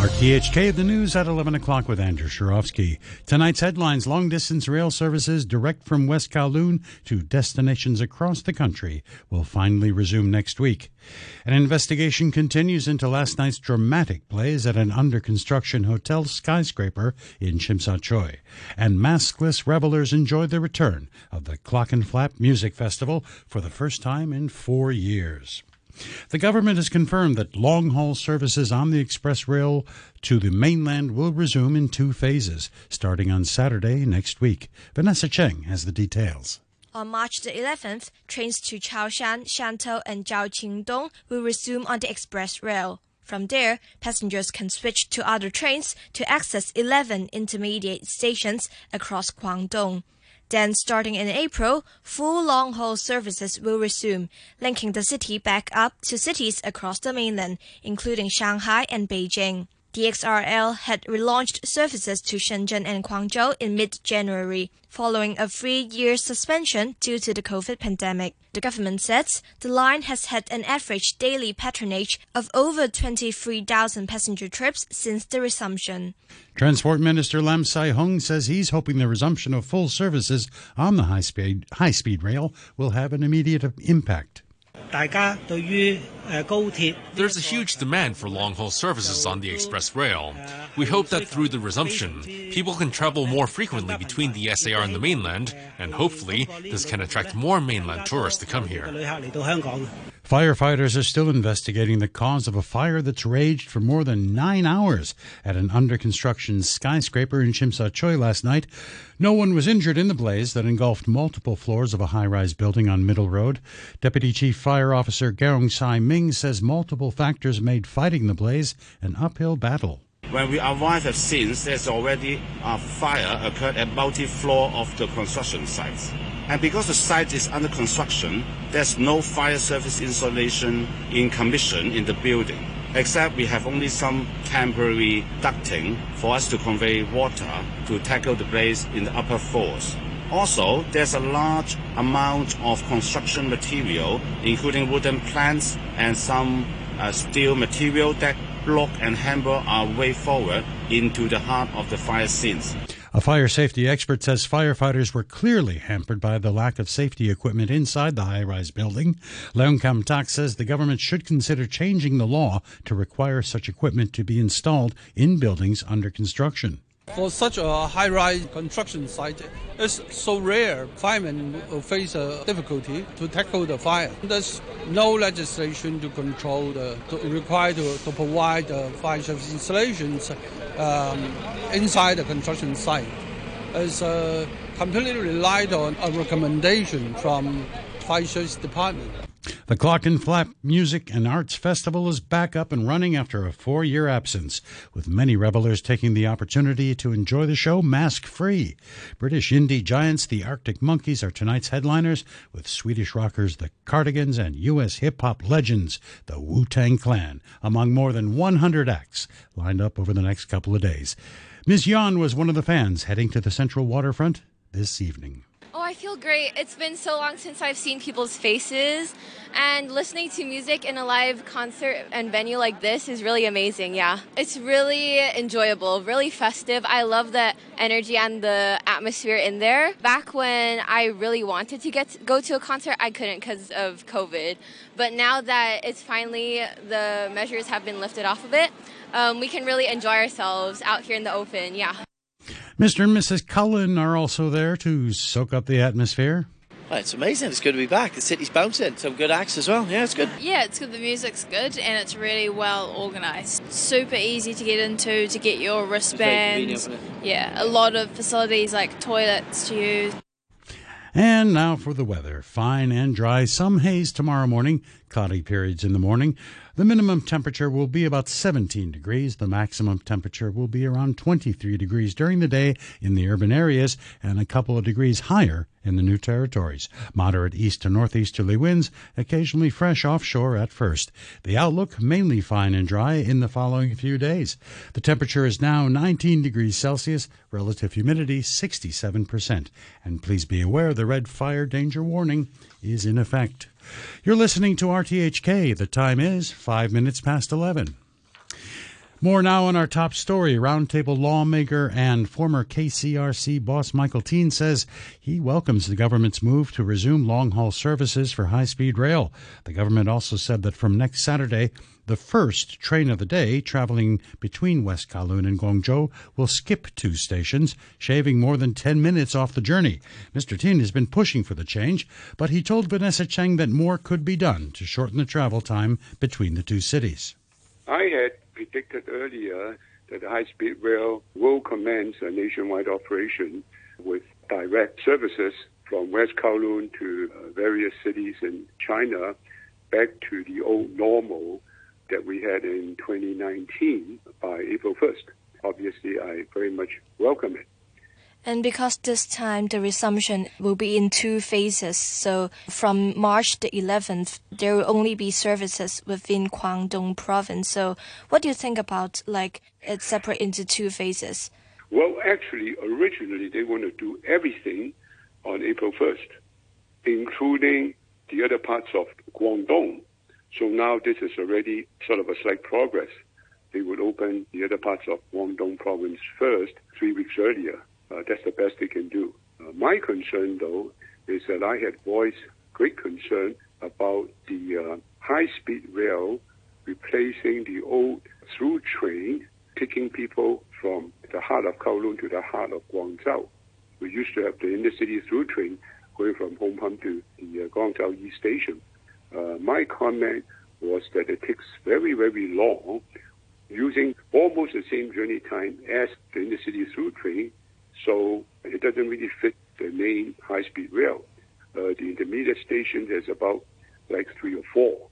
RTHK, the news at 11 o'clock with Andrew Shirovsky. Tonight's headlines long distance rail services direct from West Kowloon to destinations across the country will finally resume next week. An investigation continues into last night's dramatic blaze at an under construction hotel skyscraper in Tsim Sha Tsui. And maskless revelers enjoy the return of the Clockenflap Music Festival for the first time in four years. The government has confirmed that long haul services on the express rail to the mainland will resume in two phases, starting on Saturday next week. Vanessa Cheng has the details. On March the 11th, trains to Chaoshan, Shantou, and Zhaoqingdong will resume on the express rail. From there, passengers can switch to other trains to access 11 intermediate stations across Guangdong. Then, starting in April, full long haul services will resume, linking the city back up to cities across the mainland, including Shanghai and Beijing. DXRL had relaunched services to Shenzhen and Guangzhou in mid-January, following a three-year suspension due to the COVID pandemic. The government says the line has had an average daily patronage of over 23,000 passenger trips since the resumption. Transport Minister Lam Sai Hung says he's hoping the resumption of full services on the high-speed high-speed rail will have an immediate impact. There's a huge demand for long haul services on the express rail. We hope that through the resumption, people can travel more frequently between the SAR and the mainland, and hopefully, this can attract more mainland tourists to come here. Firefighters are still investigating the cause of a fire that's raged for more than nine hours at an under construction skyscraper in Tsim Sha Tsui last night. No one was injured in the blaze that engulfed multiple floors of a high rise building on Middle Road. Deputy Chief Fire Officer Garong Sai Ming says multiple factors made fighting the blaze an uphill battle. When we arrived at scenes, there's already a fire occurred at multi-floor of the construction sites. And because the site is under construction, there's no fire service installation in commission in the building, except we have only some temporary ducting for us to convey water to tackle the blaze in the upper floors. Also, there's a large amount of construction material, including wooden planks and some uh, steel material that block and hamper our way forward into the heart of the fire scenes. A fire safety expert says firefighters were clearly hampered by the lack of safety equipment inside the high rise building. Leung Kam Tak says the government should consider changing the law to require such equipment to be installed in buildings under construction. For such a high-rise construction site, it's so rare. Firemen face a difficulty to tackle the fire. There's no legislation to control the to require to, to provide the fire service installations um, inside the construction site. It's uh, completely relied on a recommendation from fire service department. The Clockenflap Music and Arts Festival is back up and running after a four year absence, with many revelers taking the opportunity to enjoy the show mask free. British indie giants the Arctic Monkeys are tonight's headliners, with Swedish rockers the Cardigans and U.S. hip hop legends the Wu Tang Clan, among more than 100 acts lined up over the next couple of days. Ms. Yan was one of the fans heading to the Central Waterfront this evening. Oh, I feel great. It's been so long since I've seen people's faces, and listening to music in a live concert and venue like this is really amazing. Yeah, it's really enjoyable, really festive. I love the energy and the atmosphere in there. Back when I really wanted to get to go to a concert, I couldn't because of COVID. But now that it's finally the measures have been lifted off of it, um, we can really enjoy ourselves out here in the open. Yeah. Mr. and Mrs. Cullen are also there to soak up the atmosphere. Well, it's amazing. It's good to be back. The city's bouncing. Some good acts as well. Yeah, it's good. Yeah, it's good. The music's good and it's really well organised. Super easy to get into, to get your wristbands. Yeah, a lot of facilities like toilets to use. And now for the weather. Fine and dry. Some haze tomorrow morning. Cloudy periods in the morning. The minimum temperature will be about 17 degrees. The maximum temperature will be around 23 degrees during the day in the urban areas and a couple of degrees higher in the new territories. Moderate east to northeasterly winds, occasionally fresh offshore at first. The outlook mainly fine and dry in the following few days. The temperature is now 19 degrees Celsius, relative humidity 67%. And please be aware the red fire danger warning is in effect. You're listening to RTHK. The time is five minutes past 11. More now on our top story. Roundtable lawmaker and former KCRC boss Michael Tien says he welcomes the government's move to resume long haul services for high speed rail. The government also said that from next Saturday, the first train of the day traveling between West Kowloon and Guangzhou will skip two stations, shaving more than 10 minutes off the journey. Mr. Tien has been pushing for the change, but he told Vanessa Cheng that more could be done to shorten the travel time between the two cities. I had predicted earlier that the high-speed rail will commence a nationwide operation with direct services from West Kowloon to uh, various cities in China back to the old normal that we had in 2019 by April 1st. Obviously, I very much welcome it. And because this time the resumption will be in two phases, so from March the 11th, there will only be services within Guangdong province. So what do you think about like it separate into two phases? Well, actually, originally they want to do everything on April 1st, including the other parts of Guangdong. So now this is already sort of a slight progress. They would open the other parts of Guangdong province first, three weeks earlier. Uh, that's the best they can do. Uh, my concern, though, is that I had voiced great concern about the uh, high-speed rail replacing the old through train, taking people from the heart of Kowloon to the heart of Guangzhou. We used to have the intercity through train going from Hong Kong to the uh, Guangzhou East Station. Uh, my comment was that it takes very, very long, using almost the same journey time as the intercity through train so it doesn't really fit the main high-speed rail. Uh, the intermediate station has about like three or four.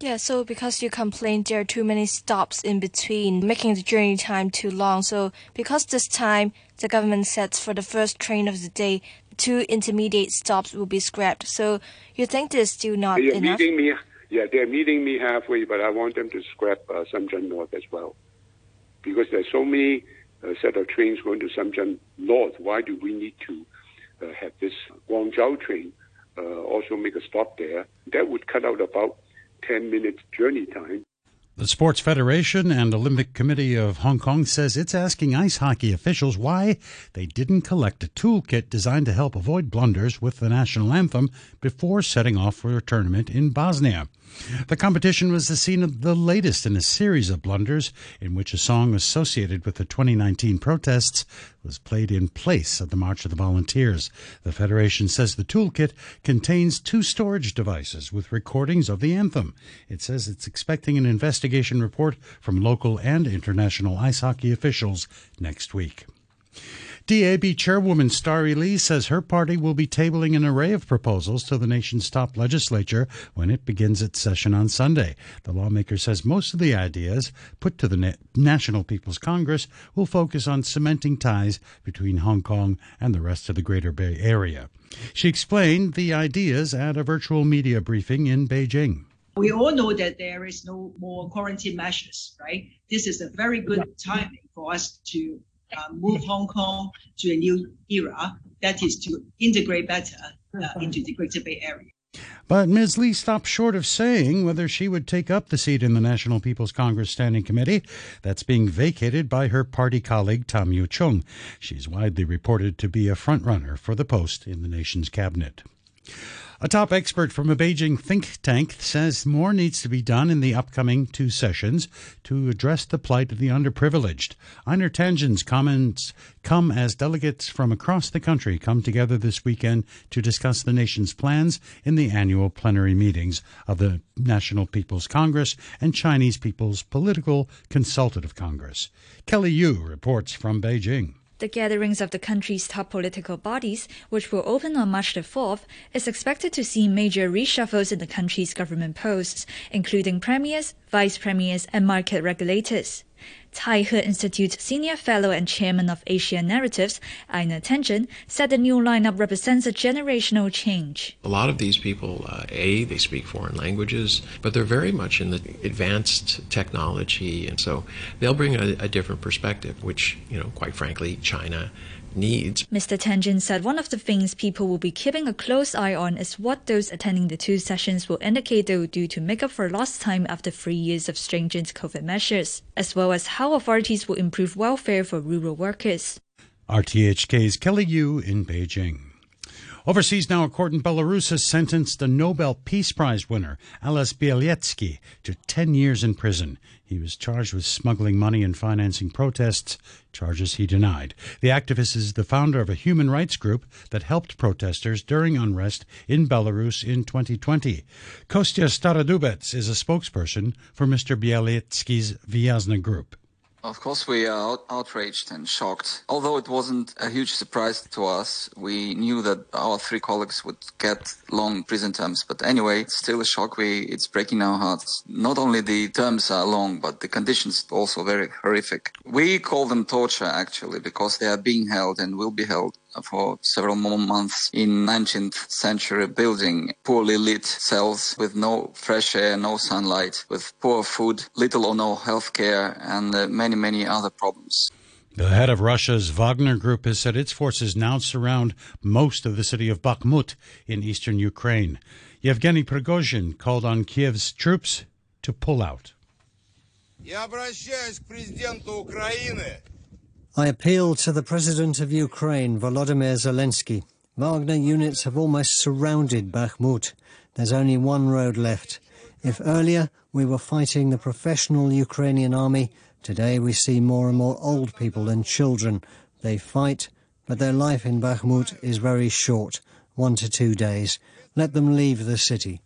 Yeah, so because you complained there are too many stops in between, making the journey time too long. So because this time the government sets for the first train of the day, two intermediate stops will be scrapped. So you think this is still not they're enough? Meeting me, yeah, they're meeting me halfway, but I want them to scrap uh, Shenzhen North as well. Because there's so many set of trains going to Shenzhen North. Why do we need to uh, have this Guangzhou train uh, also make a stop there? That would cut out about 10 minutes journey time. The Sports Federation and Olympic Committee of Hong Kong says it's asking ice hockey officials why they didn't collect a toolkit designed to help avoid blunders with the national anthem before setting off for a tournament in Bosnia. The competition was the scene of the latest in a series of blunders in which a song associated with the 2019 protests was played in place of the March of the Volunteers. The Federation says the toolkit contains two storage devices with recordings of the anthem. It says it's expecting an investigation report from local and international ice hockey officials next week. DAB Chairwoman Starry Lee says her party will be tabling an array of proposals to the nation's top legislature when it begins its session on Sunday. The lawmaker says most of the ideas put to the Na- National People's Congress will focus on cementing ties between Hong Kong and the rest of the Greater Bay Area. She explained the ideas at a virtual media briefing in Beijing. We all know that there is no more quarantine measures, right? This is a very good timing for us to move Hong Kong to a new era, that is to integrate better uh, into the Greater Bay Area. But Ms. Lee stopped short of saying whether she would take up the seat in the National People's Congress Standing Committee that's being vacated by her party colleague Tam Yiu Chung. She's widely reported to be a frontrunner for the post in the nation's cabinet. A top expert from a Beijing think tank says more needs to be done in the upcoming two sessions to address the plight of the underprivileged. Einar Tangen's comments come as delegates from across the country come together this weekend to discuss the nation's plans in the annual plenary meetings of the National People's Congress and Chinese People's Political Consultative Congress. Kelly Yu reports from Beijing. The gatherings of the country's top political bodies, which will open on March the 4th, is expected to see major reshuffles in the country's government posts, including premiers, vice premiers, and market regulators. Taihe Institute senior fellow and chairman of Asia Narratives, Einar Tangen, said the new lineup represents a generational change. A lot of these people, uh, A, they speak foreign languages, but they're very much in the advanced technology, and so they'll bring a, a different perspective, which, you know, quite frankly, China needs. Mr. Tangen said one of the things people will be keeping a close eye on is what those attending the two sessions will indicate they will do to make up for lost time after three years of stringent COVID measures, as well as how authorities will improve welfare for rural workers. RTHK's Kelly Yu in Beijing. Overseas now, a court in Belarus has sentenced the Nobel Peace Prize winner, Ales Bialiatski, to 10 years in prison. He was charged with smuggling money and financing protests, charges he denied. The activist is the founder of a human rights group that helped protesters during unrest in Belarus in 2020. Kostya Starodubets is a spokesperson for Mr. Bialiatski's Viasna group. Of course, we are out- outraged and shocked. Although it wasn't a huge surprise to us, we knew that our three colleagues would get long prison terms. But anyway, it's still a shock. We, it's breaking our hearts. Not only the terms are long, but the conditions also very horrific. We call them torture actually because they are being held and will be held for several more months in 19th century building, poorly lit cells with no fresh air, no sunlight, with poor food, little or no health care, and uh, many, many other problems. The head of Russia's Wagner Group has said its forces now surround most of the city of Bakhmut in eastern Ukraine. Yevgeny Prigozhin called on Kiev's troops to pull out. I appeal to the President of Ukraine, Volodymyr Zelensky. Wagner units have almost surrounded Bakhmut. There's only one road left. If earlier we were fighting the professional Ukrainian army, today we see more and more old people and children. They fight, but their life in Bakhmut is very short, one to two days. Let them leave the city.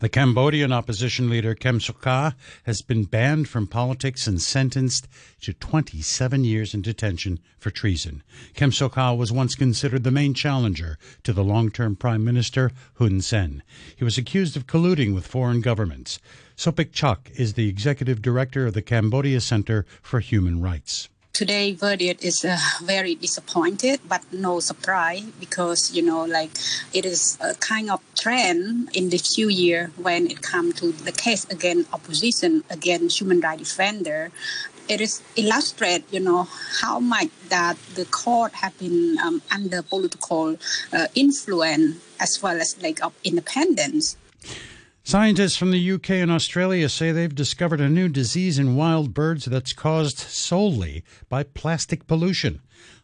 The Cambodian opposition leader Kem Sokha has been banned from politics and sentenced to 27 years in detention for treason. Kem Sokha was once considered the main challenger to the long-term Prime Minister Hun Sen. He was accused of colluding with foreign governments. Sopheap Chak is the executive director of the Cambodia Center for Human Rights. Today verdict is uh, very disappointed, but no surprise because you know, like it is a kind of trend in the few year when it comes to the case against opposition against human rights defender. It is illustrate, you know, how much that the court have been um, under political uh, influence as well as like of independence. Scientists from the UK and Australia say they've discovered a new disease in wild birds that's caused solely by plastic pollution.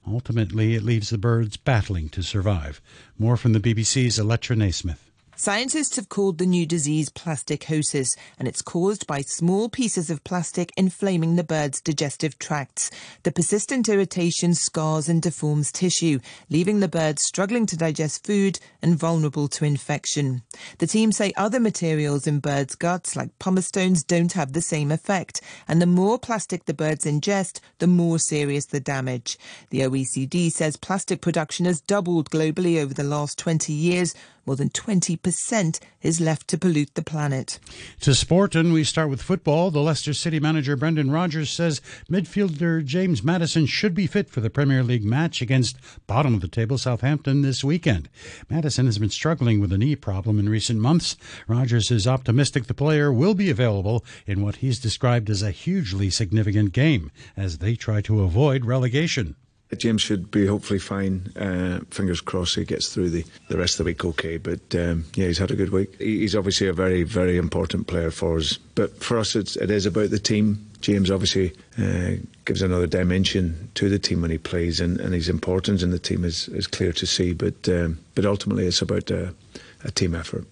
Ultimately, it leaves the birds battling to survive. More from the BBC's Electra Naismith. Scientists have called the new disease plasticosis, and it's caused by small pieces of plastic inflaming the bird's digestive tracts. The persistent irritation scars and deforms tissue, leaving the bird struggling to digest food and vulnerable to infection. The team say other materials in birds' guts, like pumice stones, don't have the same effect, and the more plastic the birds ingest, the more serious the damage. The OECD says plastic production has doubled globally over the last 20 years, more than 20% is left to pollute the planet. To sport, and we start with football. The Leicester City manager Brendan Rodgers says midfielder James Maddison should be fit for the Premier League match against bottom of the table Southampton this weekend. Madison has been struggling with a knee problem in recent months. Rodgers is optimistic the player will be available in what he's described as a hugely significant game as they try to avoid relegation. James should be hopefully fine. Uh, fingers crossed he gets through the, the rest of the week okay. But um, yeah, he's had a good week. He's obviously a very, very important player for us. But for us, it's, it is about the team. James obviously uh, gives another dimension to the team when he plays, and, and his importance in the team is, is clear to see. But um, but ultimately, it's about a, a team effort.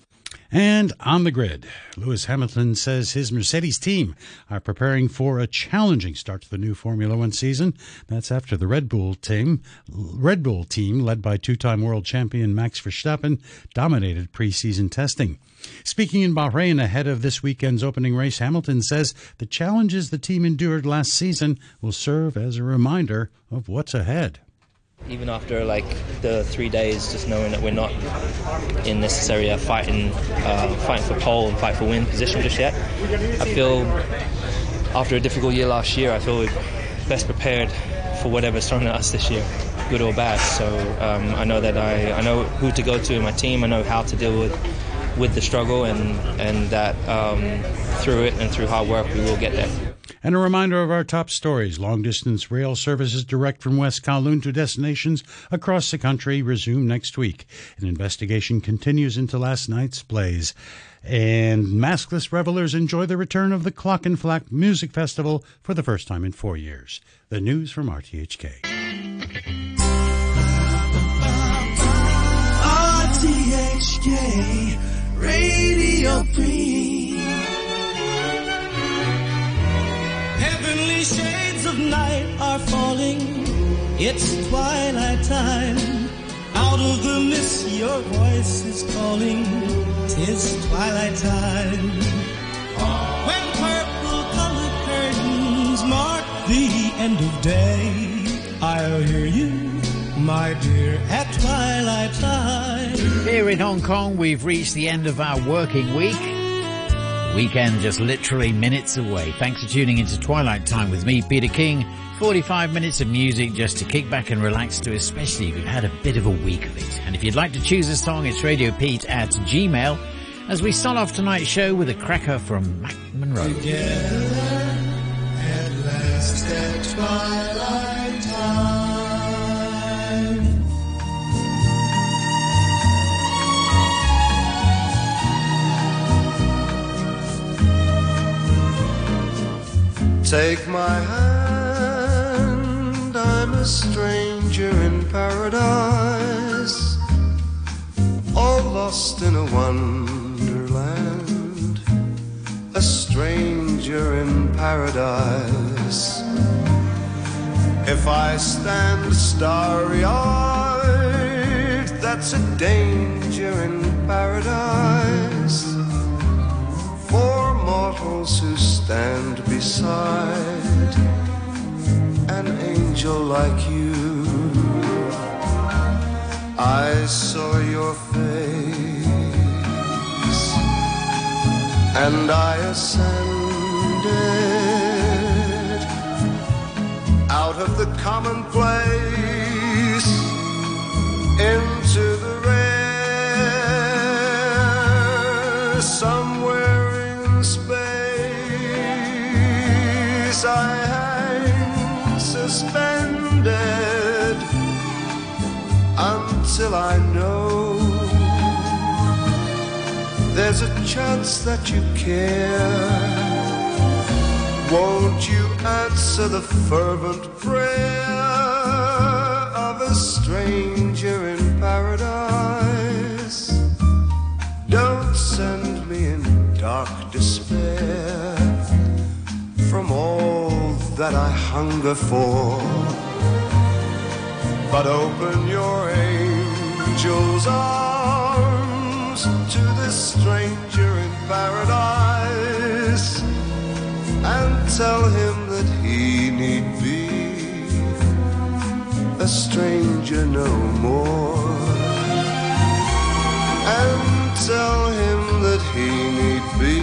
And on the grid, Lewis Hamilton says his Mercedes team are preparing for a challenging start to the new Formula One season. That's after the Red Bull team, Red Bull team led by two-time world champion Max Verstappen, dominated preseason testing. Speaking in Bahrain ahead of this weekend's opening race, Hamilton says the challenges the team endured last season will serve as a reminder of what's ahead even after like the three days, just knowing that we're not in necessarily a fighting, uh, fighting for pole and fight for win position just yet. I feel after a difficult year last year, I feel we're best prepared for whatever's thrown at us this year, good or bad. So um, I know that I, I know who to go to in my team. I know how to deal with with the struggle, and and that um, through it and through hard work, we will get there. And a reminder of our top stories long distance rail services direct from West Kowloon to destinations across the country resume next week. An investigation continues into last night's blaze. And maskless revelers enjoy the return of the Clockenflap Music Festival for the first time in four years. The news from RTHK. RTHK Radio 3. shades of night are falling. It's twilight time. Out of the mist, your voice is calling. Tis twilight time. When purple colored curtains mark the end of day, I'll hear you, my dear, at twilight time. Here in Hong Kong, we've reached the end of our working week. Weekend just literally minutes away. Thanks for tuning into Twilight Time with me, Peter King. 45 minutes of music just to kick back and relax to, especially if you've had a bit of a week of it. And if you'd like to choose a song, it's Radio Pete at Gmail as we start off tonight's show with a cracker from Matt Monro. Together at last at twilight time. Take my hand, I'm a stranger in paradise, all lost in a wonderland, a stranger in paradise. If I stand starry eyed, that's a danger in paradise mortals who stand beside an angel like you. I saw your face and I ascended out of the commonplace into until I know there's a chance that you care. Won't you answer the fervent prayer of a stranger in paradise? Don't send me in dark despair from all that I hunger for. But open your angel's arms to this stranger in paradise and tell him that he need be a stranger no more. And tell him that he need be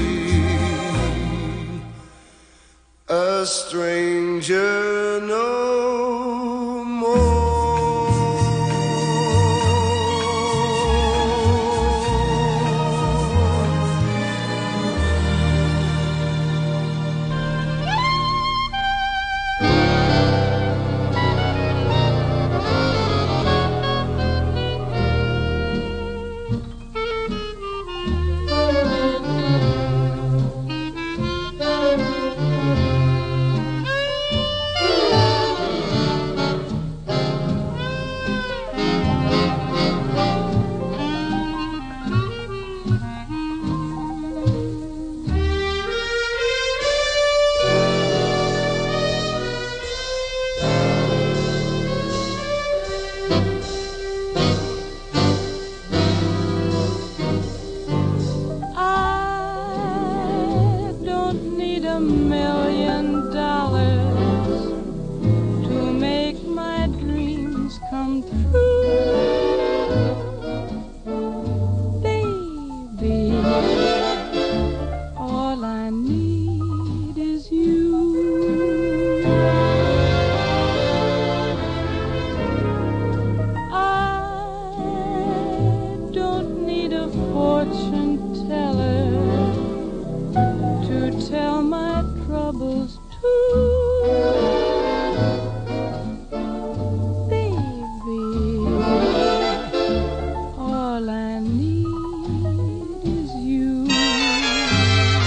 a stranger no come true.